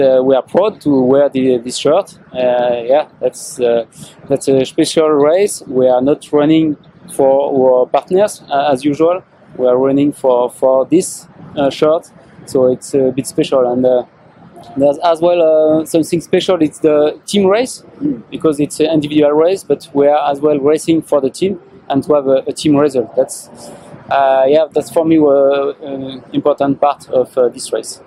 Uh, we are proud to wear the, this shirt. Uh, yeah, that's uh, that's a special race. We are not running for our partners uh, as usual. We are running for for this uh, shirt, so it's a bit special. And uh, there's as well something special. It's the team race because it's an individual race, but we are as well racing for the team and to have a, a team result. That's yeah, that's for me an important part of this race.